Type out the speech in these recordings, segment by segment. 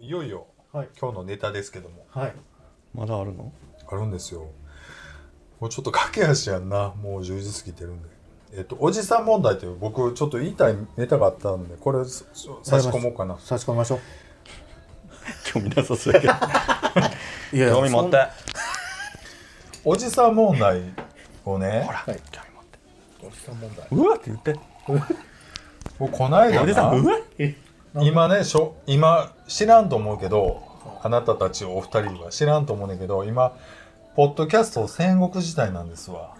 いよいよはい。今日のネタですけども。はい。まだあるの？あるんですよ。もうちょっと駆け足やんな。もう10時過ぎてるんで。えっとおじさん問題という僕ちょっと言いたいネタがあったんでこれそ差し込もうかな。差し込みましょう。興味なさそうやけど。いや興味持って おじさん問題をね。ほらはい。興味持って。おじさん問題。うわって言って。僕こないだおじさんうなわえ今ねしょ今知らんと思うけどあなたたちお二人は知らんと思うねんだけど今ポッドキャスト戦国時代なんですわ。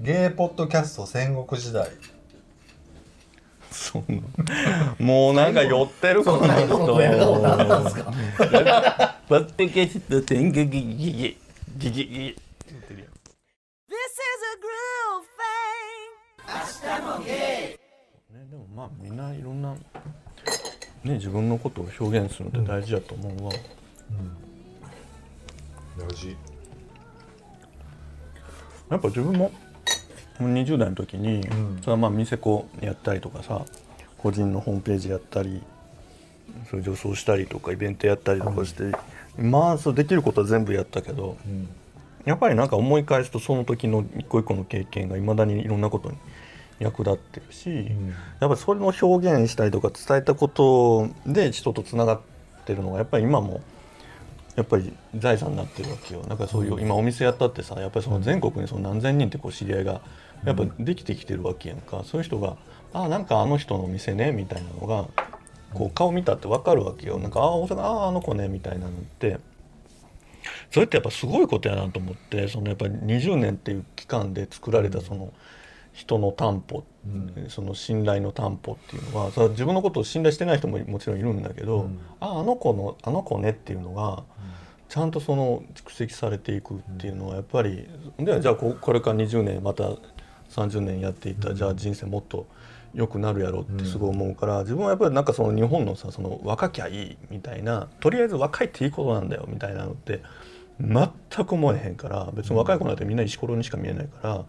ゲイポッドキャスト戦国時代。そんなもうなんか寄ってるこの人そんなんですかバッテケシット天気ギギギ.ね、でもまあみんないろんな、ね、自分のことを表現するのって大事だと思うわ、大事。やっぱ自分も20代の時に、ん。それはまあ店子やったりとかさ個人のホームページやったりそれ女装したりとかイベントやったりとかして、まあそうできることは全部やったけどうん。やっぱりなんか思い返すとその時の一個一個の経験がいまだにいろんなことに役立ってるし、ん。やっぱりそれの表現したりとか伝えたことで人とつながってるのがやっぱり今もやっぱり財産になってるわけよ。なんかそういう、今お店やったってさやっぱりその全国にその何千人ってこう知り合いがやっぱできてきてるわけやんか、そういう人が「あなんかあの人の店ね」みたいなのがこう顔見たって分かるわけよ。なんか「あ大阪ああの子ね」みたいなのって。それってやっぱすごいことやなと思ってそのやっぱり20年っていう期間で作られたその人の担保、その信頼の担保っていうのはそれは自分のことを信頼してない人ももちろんいるんだけど、ああの子のあの子ねっていうのがちゃんとその蓄積されていくっていうのはやっぱりでじゃあここれから20年また30年やっていったらじゃあ人生もっと良くなるやろってすごい思うから、自分はやっぱりなんかその日本のさその若きゃいいみたいなとりあえず若いっていいことなんだよみたいなのって全く思えへんから別に若い子なんてみんな石ころにしか見えないから、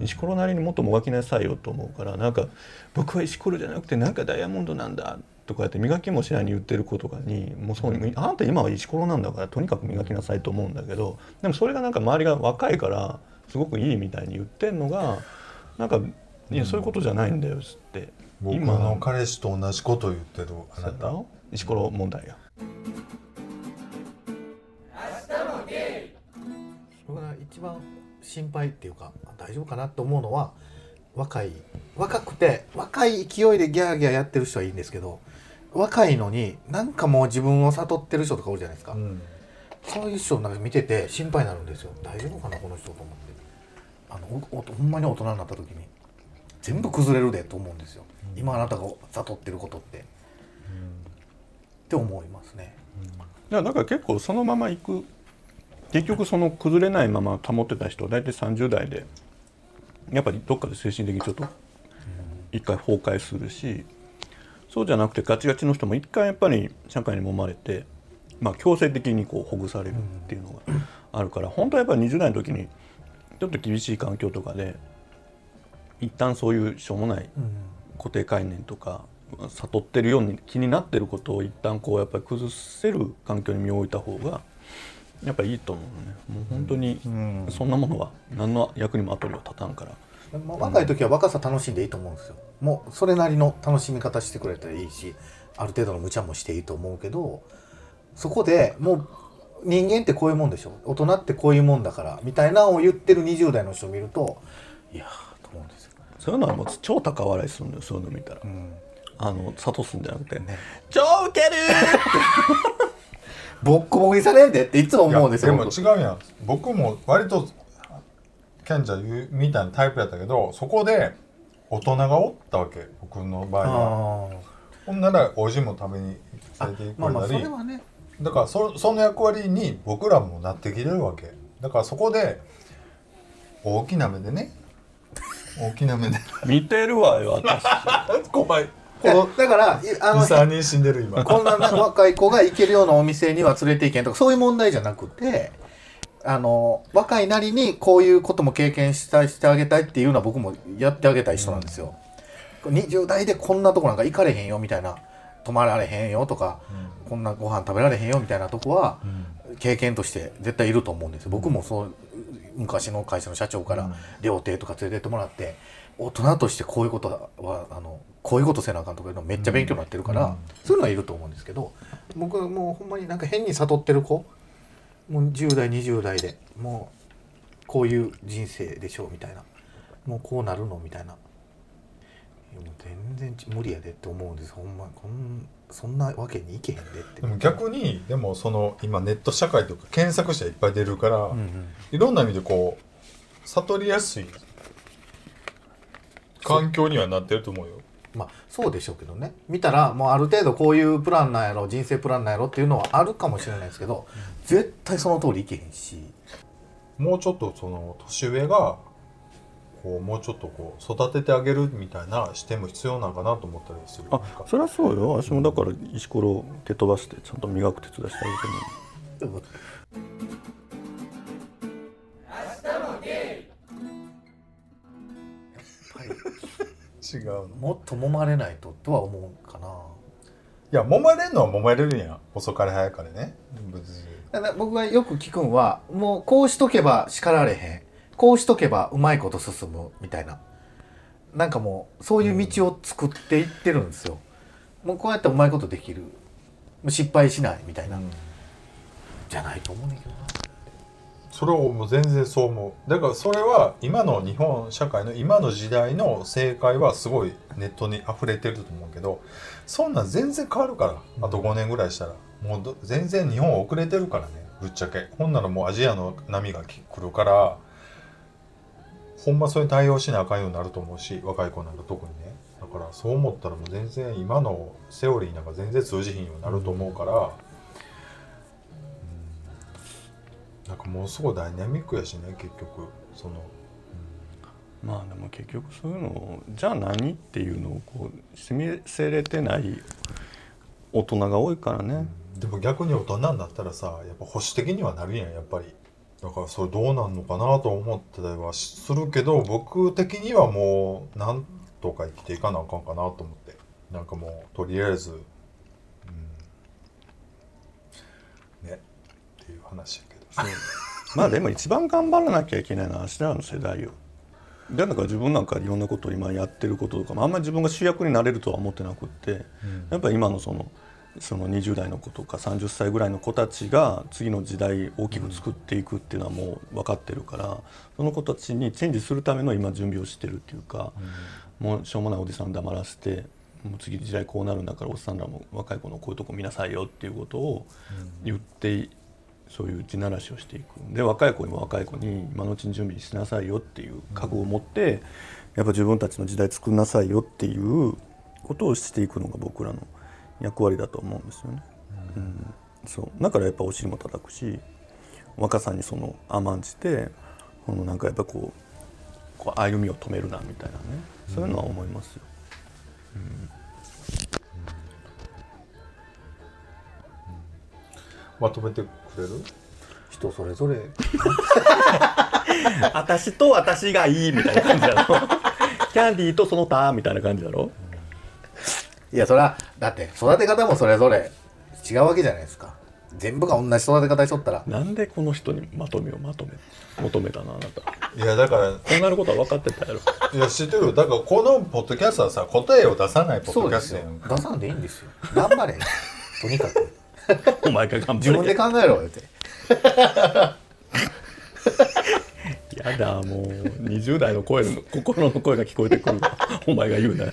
石ころなりにもっともがきなさいよと思うからなんか僕は石ころじゃなくてなんかダイヤモンドなんだとかやって磨きもしないに言ってる子とかにもうそうにあんた今は石ころなんだからとにかく磨きなさいと思うんだけどでもそれがなんか周りが若いからすごくいいみたいに言ってんのがなんかいやそういうことじゃないんだよって僕の彼氏と同じこと言ってるあなた。石ころ問題が一番心配っていうか大丈夫かなと思うのは若い若くて若い勢いでギャーギャーやってる人はいいんですけど若いのになんかもう自分を悟ってる人とかおるじゃないですか、うん。そういう人なんか見てて心配になるんですよ。大丈夫かなこの人と思って。あのおおほんまに大人になった時に全部崩れるでと思うんですよ、今あなたが悟ってることって、って思いますね。いやだから結構そのまま行く結局その崩れないまま保ってた人大体30代でやっぱりどっかで精神的にちょっと一回崩壊するしそうじゃなくてガチガチの人も一回やっぱり社会に揉まれて、まあ、強制的にこうほぐされるっていうのがあるから本当はやっぱり20代の時にちょっと厳しい環境とかで一旦そういうしょうもない固定概念とか悟ってるように気になってることを一旦こうやっぱり崩せる環境に身を置いた方がやっぱりいいと思うね。もう本当にそんなものは何の役にも後には立たんから。まあ、若い時は若さ楽しんでいいと思うんですよ。もうそれなりの楽しみ方してくれたらいいしある程度の無茶もしていいと思うけどそこでもう人間ってこういうもんでしょ。大人ってこういうもんだからみたいなのを言ってる20代の人を見るといやーと思うんですよ、そういうのはもう超高笑いするんだよそういうの見たら、うん、あの諭すんじゃなくて、ね超ウケるボッコボコにされんでっていつも思うんですよでも僕違うやん。僕も割とケンちゃん言うみたいなタイプやったけどそこで大人がおったわけ僕の場合は。あほんならおじも食べに連れて行くたりだからそその役割に僕らもなってきてるわけ。だからそこで大きな目でね大きな目で。見てるわよ私。怖いこの だからいあの23人死んでる今。こんな若い子が行けるようなお店には連れて行けんとかそういう問題じゃなくてあの若いなりにこういうことも経験したいしてあげたいっていうのは僕もやってあげたい人なんですよ。20代でこんなとこなんか行かれへんよみたいな泊まられへんよとか、こんなご飯食べられへんよみたいなとこは経験として絶対いると思うんですよ。僕もそう昔の会社の社長から料亭とか連れてってもらって大人としてこういうことはあのこういうことせなあかんとかいうのめっちゃ勉強になってるから、そういうのはいると思うんですけど僕はもうほんまになんか変に悟ってる子。もう10代20代でもうこういう人生でしょうみたいな。もうこうなるのみたいな。いやもう全然ち無理やでって思うんです。ほんまこんそんなわけにいけへんでって。でも逆にでもその今ネット社会とか検索したらいっぱい出るから、うんうん。いろんな意味でこう悟りやすい環境にはなってると思うよ。まあそうでしょうけどね。見たらもうある程度こういうプランなんやろ人生プランなんやろっていうのはあるかもしれないですけど絶対その通りいけへんし。もうちょっとその年上がこうもうちょっとこう育ててあげるみたいな視点も必要なのかなと思ったりする。あそれはそうよ。私もだから石ころ蹴飛ばしてちゃんと磨く手伝いしてあげてるのでもやっぱり。違うの。もっと揉まれないととは思うかな。いや揉まれるのは揉まれるんや。遅かれ早かれね。僕がよく聞くんはもうこうしとけば叱られへんこうしとけばうまいこと進むみたいな。なんかもうそういう道を作っていってるんですよ、もうこうやってうまいことできる。失敗しないみたいな、じゃないと思うねんけどな。それをもう全然そう思う。だからそれは今の日本社会の今の時代の正解はすごいネットに溢れてると思うけどそんなん全然変わるから。あと5年ぐらいしたら。もうど全然日本遅れてるからね。ぶっちゃけ。ほんならもうアジアの波が来るからほんまそれに対応しなあかんようになると思うし若い子なんか特にね。だからそう思ったらもう全然今のセオリーなんか全然通じひんようになると思うから、うん。なんかもうすごいダイナミックやしね結局。その、まあでも結局そういうのをじゃあ何っていうのをこう示せれてない大人が多いからね、でも逆に大人になったらさやっぱ保守的にはなるやん。やっぱりだからそれどうなんのかなと思ってたりはするけど僕的にはもうなんとか生きていかなあかんかなと思って。なんかもうとりあえずうん。ね。っていう話やけど。まあでも一番頑張らなきゃいけないのはあしらの世代よ。でだから自分なんかいろんなことを今やってることとかもあんまり自分が主役になれるとは思ってなくって、やっぱり今のそのその20代の子とか30歳ぐらいの子たちが次の時代大きく作っていくっていうのはもう分かってるからその子たちにチェンジするための今準備をしてるっていうか、もうしょうもないおじさん黙らせてもう次時代こうなるんだからおっさんらも若い子のこういうとこ見なさいよっていうことを言ってそういう地ならしをしていく。で若い子にも若い子に今のうちに準備しなさいよっていう覚悟を持ってやっぱ自分たちの時代作んなさいよっていうことをしていくのが僕らの役割だと思うんですよね。うん。そう。だからやっぱお尻も叩くし若さにその甘んじてこのなんかやっぱこうこう歩みを止めるなみたいなね。そういうのは思いますよ。まとめてくれる？人それぞれ。私と私がいいみたいな感じだろ。キャンディーとその他みたいな感じだろいやそれはだって育て方もそれぞれ違うわけじゃないですか。全部が同じ育て方しとったら。なんでこの人にまとめをまとめ求めたのあなた。こいやだからうなることは分かってたやろ。いや知ってるよ。だからこのポッドキャストはさ答えを出さないポッドキャストやん出さんでいいんですよ。頑張れ。とにかく。お前が頑自分で張れ考えろよって。やだもう。20代の声の心の声が聞こえてくるわ。お前が言うな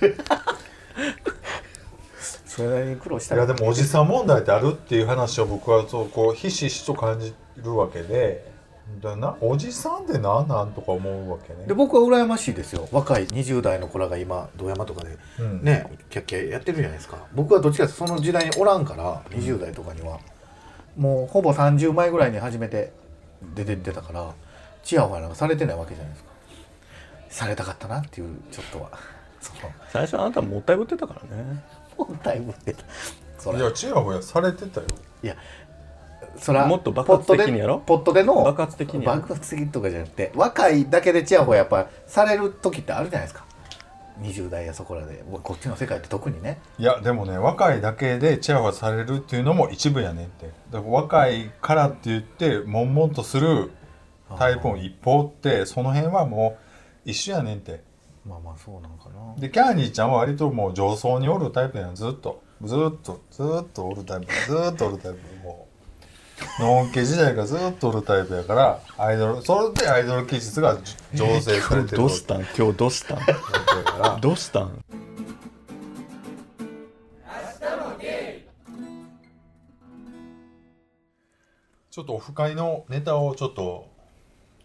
それなりに苦労した。らいやでもおじさん問題ってあるっていう話を僕はそうこうひしひしと感じるわけでだなおじさんって何なんとか思うわけね。で僕は羨ましいですよ。若い20代の子らが今堂山とかでうん。ねキャッキャやってるじゃないですか。僕はどっちかというとその時代におらんから20代とかにはもうほぼ30前ぐらいに初めて出てってたからチヤホヤなんかされてないわけじゃないですか。されたかったなっていうちょっとは。最初あなたもったいぶってたからね問題ぶって。たそらいやちやほやされてたよ。いやそらもっと爆発的にやろ？ポットでの爆発的に爆発的とかじゃなくて若いだけでチヤホヤやっぱされる時ってあるじゃないですか。20代やそこらで。こっちの世界って特にね。いやでもね若いだけでチヤホヤされるっていうのも一部やねんって。だから若いからって言って悶々とするタイプも一方ってその辺はもう一緒やねんってまあまあそうなのかな。でキャーニーちゃんは割ともう上層におるタイプやんずっと。ずっとずっとおるタイプ。ずっとおるタイプもう のんけ時代からずっとおるタイプやからアイドルそれでアイドル気質が醸成されてるどうしたん？今日どうしたどうしたん？ちょっとオフ会のネタをちょっと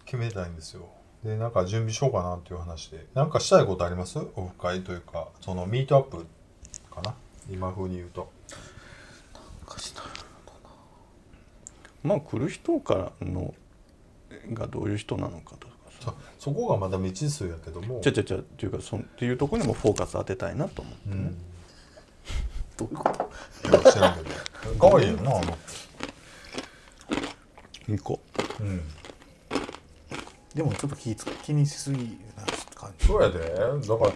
決めたいんですよ。で、なんか準備しようかなっていう話で。なんかしたいことあります？オフ会というか、そのミートアップかな？今風に言うと。まあ来る人からのがどういう人なのかとかさそそこがまだ未知数やけども。ちゃちゃちゃっていうかそんっていうところにもフォーカス当てたいなと思ってね、うん。どういうこと？いや知らんけど。可愛いよな、あの。行こうん。でもちょっと気つ気にしすぎな感じそうやで。だから、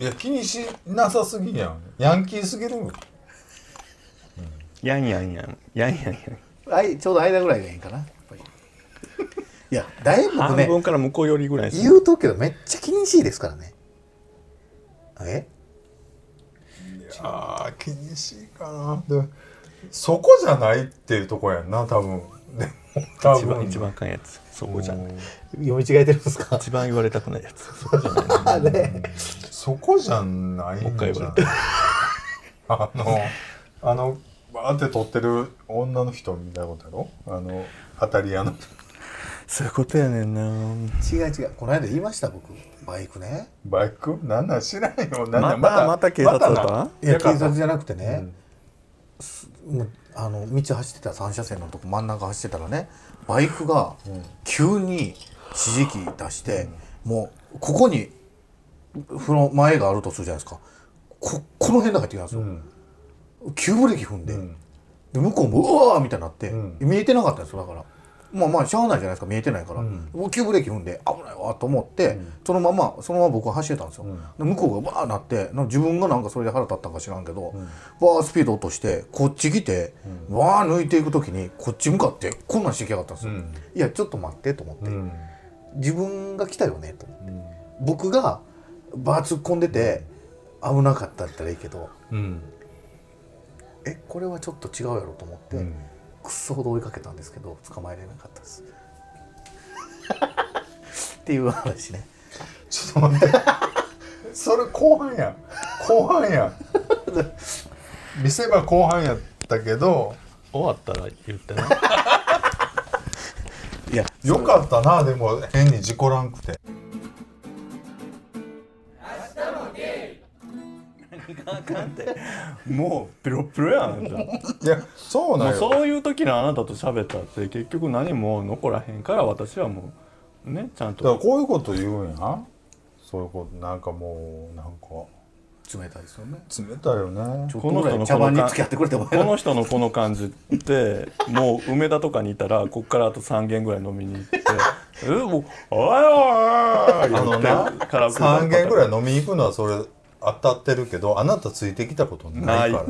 いや、気にしなさすぎやん。ヤンキーすぎる。うやんやんやんやんやんやんあいちょうど間ぐらいがいいかなやっぱり いやだいぶ僕半ね分から向こう寄りぐらい言うとくけどめっちゃ気にしいですからねえああ、気にしいかな。でそこじゃないっていうとこやんな、多分。でも、多分。一番一番あかんやつそこじゃない。読み違えてるんですか？一番言われたくないやつ。そこじゃない。あね。そこじゃないんじゃもう一回言わんあのあのバーって撮ってる女の人みたいなことやろ？あの当たり屋の。そういうことやねんな。違う違う。この間言いました僕。バイクね。バイク？なんなん知らんよ。なんまなん？たまた警察だっまたな。いや警察じゃなくてね、もうあの道走ってた3車線のとこ真ん中走ってたらねバイクが急に指示器出して、もうここにその前があるとするじゃないですか。ここの辺で入ってきたんですよ、うん。急ブレーキ踏んで,、うん。で向こうもうわーみたいになって、うん。見えてなかったんですよだからまあまあしゃあないじゃないですか見えてないから、うん。急ブレーキ踏んで危ないわと思って、ん。そのままそのまま僕は走ってたんですよ、ん。で向こうがバーなって自分がなんかそれで腹立ったんか知らんけど、ん。バースピード落としてこっち来て、わー抜いていく時にこっち向かってこんなんしてきやがったんですよ、うん。いやちょっと待ってと思って、うん。自分が来たよねと思って。うん。僕がバー突っ込んでて危なかったったらいいけどうん。えこれはちょっと違うやろと思って、うんくっそほど追いかけたんですけど捕まえれなかったです。っていう話ね。ちょっと待って。それ後半やん。後半やん。見せ場後半やったけど終わったら言ってね。いやよかったなでも変に事故らんくてあかんって。もうペロペロやんあんたいやそうなんよ。もうそういう時のあなたと喋ったって結局何も残らへんから私はもうねちゃんだからとこういうこと言うんやそういうことなんかもうなんか。冷たいですよね。冷たいよね。ちょっとぐらいこのにこの付き合ってくれてもこの人のこの感じってもう梅田とかにいたらこっからあと3軒ぐらい飲みに行って「えもうおいおいおい!」あのなカラオケ3軒ぐらいい飲みに行くのはそれ当たってるけどあなたついてきたことないから。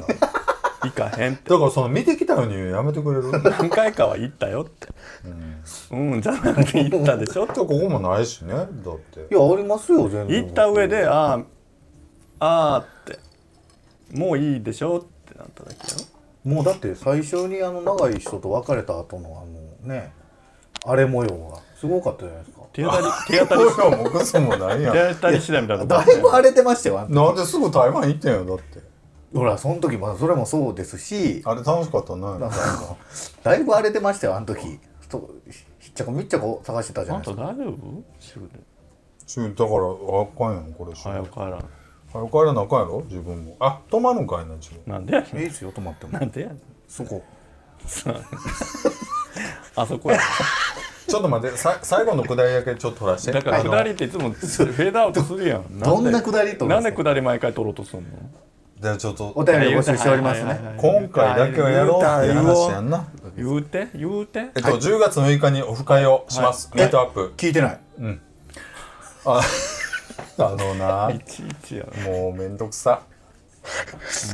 行かへんって。らその見てきたのにやめてくれる？何回かは行ったよって。うんじゃなくて行ったでしょ？ってここもないしね。だって。いやありますよ全然。行った上で「ああああ」って「もういいでしょ」ってなっただけよ。もうだって最初にあの長い人と別れた後のあのね荒れ模様が。すごかったじゃないですか手当たり 手当たりこれはもうクソもないやん。手当たり次第みたいなだいぶ荒れてましたよあんなんですぐ台湾行ってんよだって。ほらその時もそれもそうですし。あれ楽しかったななんかあのだいぶ荒れてましたよあの時。とひっちゃこみっちゃこ探してたじゃあなんいですか。た大丈夫？汁で。ちょだからあかんやんこれ早く帰らん。早く帰らなあかんやろ？自分も。あ泊まるんかいな自分。なんでやねん。いいですよ止まっても。なんでやねん。そこ。あそこやちょっと待ってさ最後のくだりだけちょっと取らして。だからあの下りっていつもフェードアウトするやん。どんな下りとなんで下り毎回取ろうとすんの？じゃあちょっとお便り募集しておりますね。今回だけはやろうっていう話やんな。言うて？言うて？えっと、10月6日にオフ会をします、はいミートアップ。聞いてない。あ あのな。いちいちやもうめんどくさ。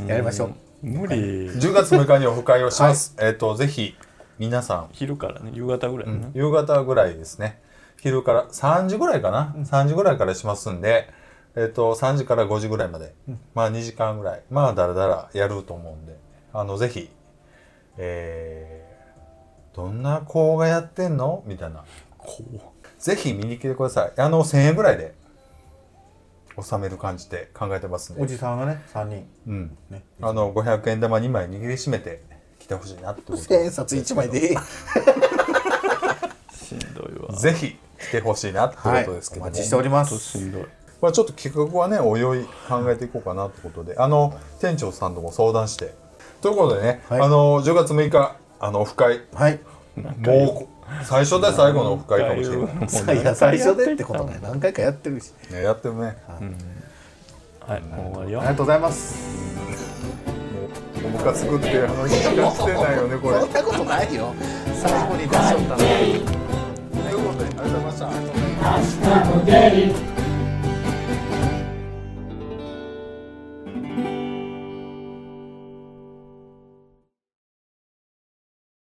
やりましょう。無理。10月6日にオフ会をします、えっ、とぜひ皆さん。昼からね夕方ぐらいね、夕方ぐらいですね。昼から3時ぐらいかな、3時ぐらいからしますんでえっ、と3時から5時ぐらいまで、まあ2時間ぐらい。まあだらだらやると思うんで。あのぜひえー、どんな子がやってんの？みたいな。こうぜひ見に来てください。あの1000円ぐらいで収める感じで考えてますんで。おじさんがね3人。うん。ね。あの500円玉2枚握りしめて来てほしいなってこと千円札1枚でいい。しんどいわ。ぜひ来てほしいなってことですけども、お待ちしておりまちょっとすしんどい。まあ、ちょっと企画はねおいおい考えていこうかなってことで。あの店長さんとも相談して。ということでね、はい。あの10月6日あのオフ会。はい。もう最初で最後のオフ会かもしれない、さいや最初でってことね。何回かやってるし。ね、やってるね。はいもう終わりよ。ありがとうございますムカつくって話しかしてないよねこれ。そんなことないよ。最後に出しちゃったの。ということでありがとうございました。